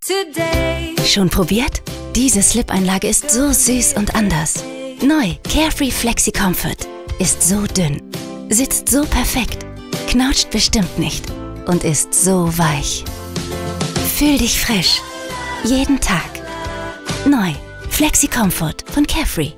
today. Schon probiert? Diese Slip-Einlage ist so süß und anders. Neu, Carefree Flexi Comfort. Ist so dünn, sitzt so perfekt, knautscht bestimmt nicht und ist so weich. Fühl dich frisch. Jeden Tag. Neu, Flexi Comfort von Carefree.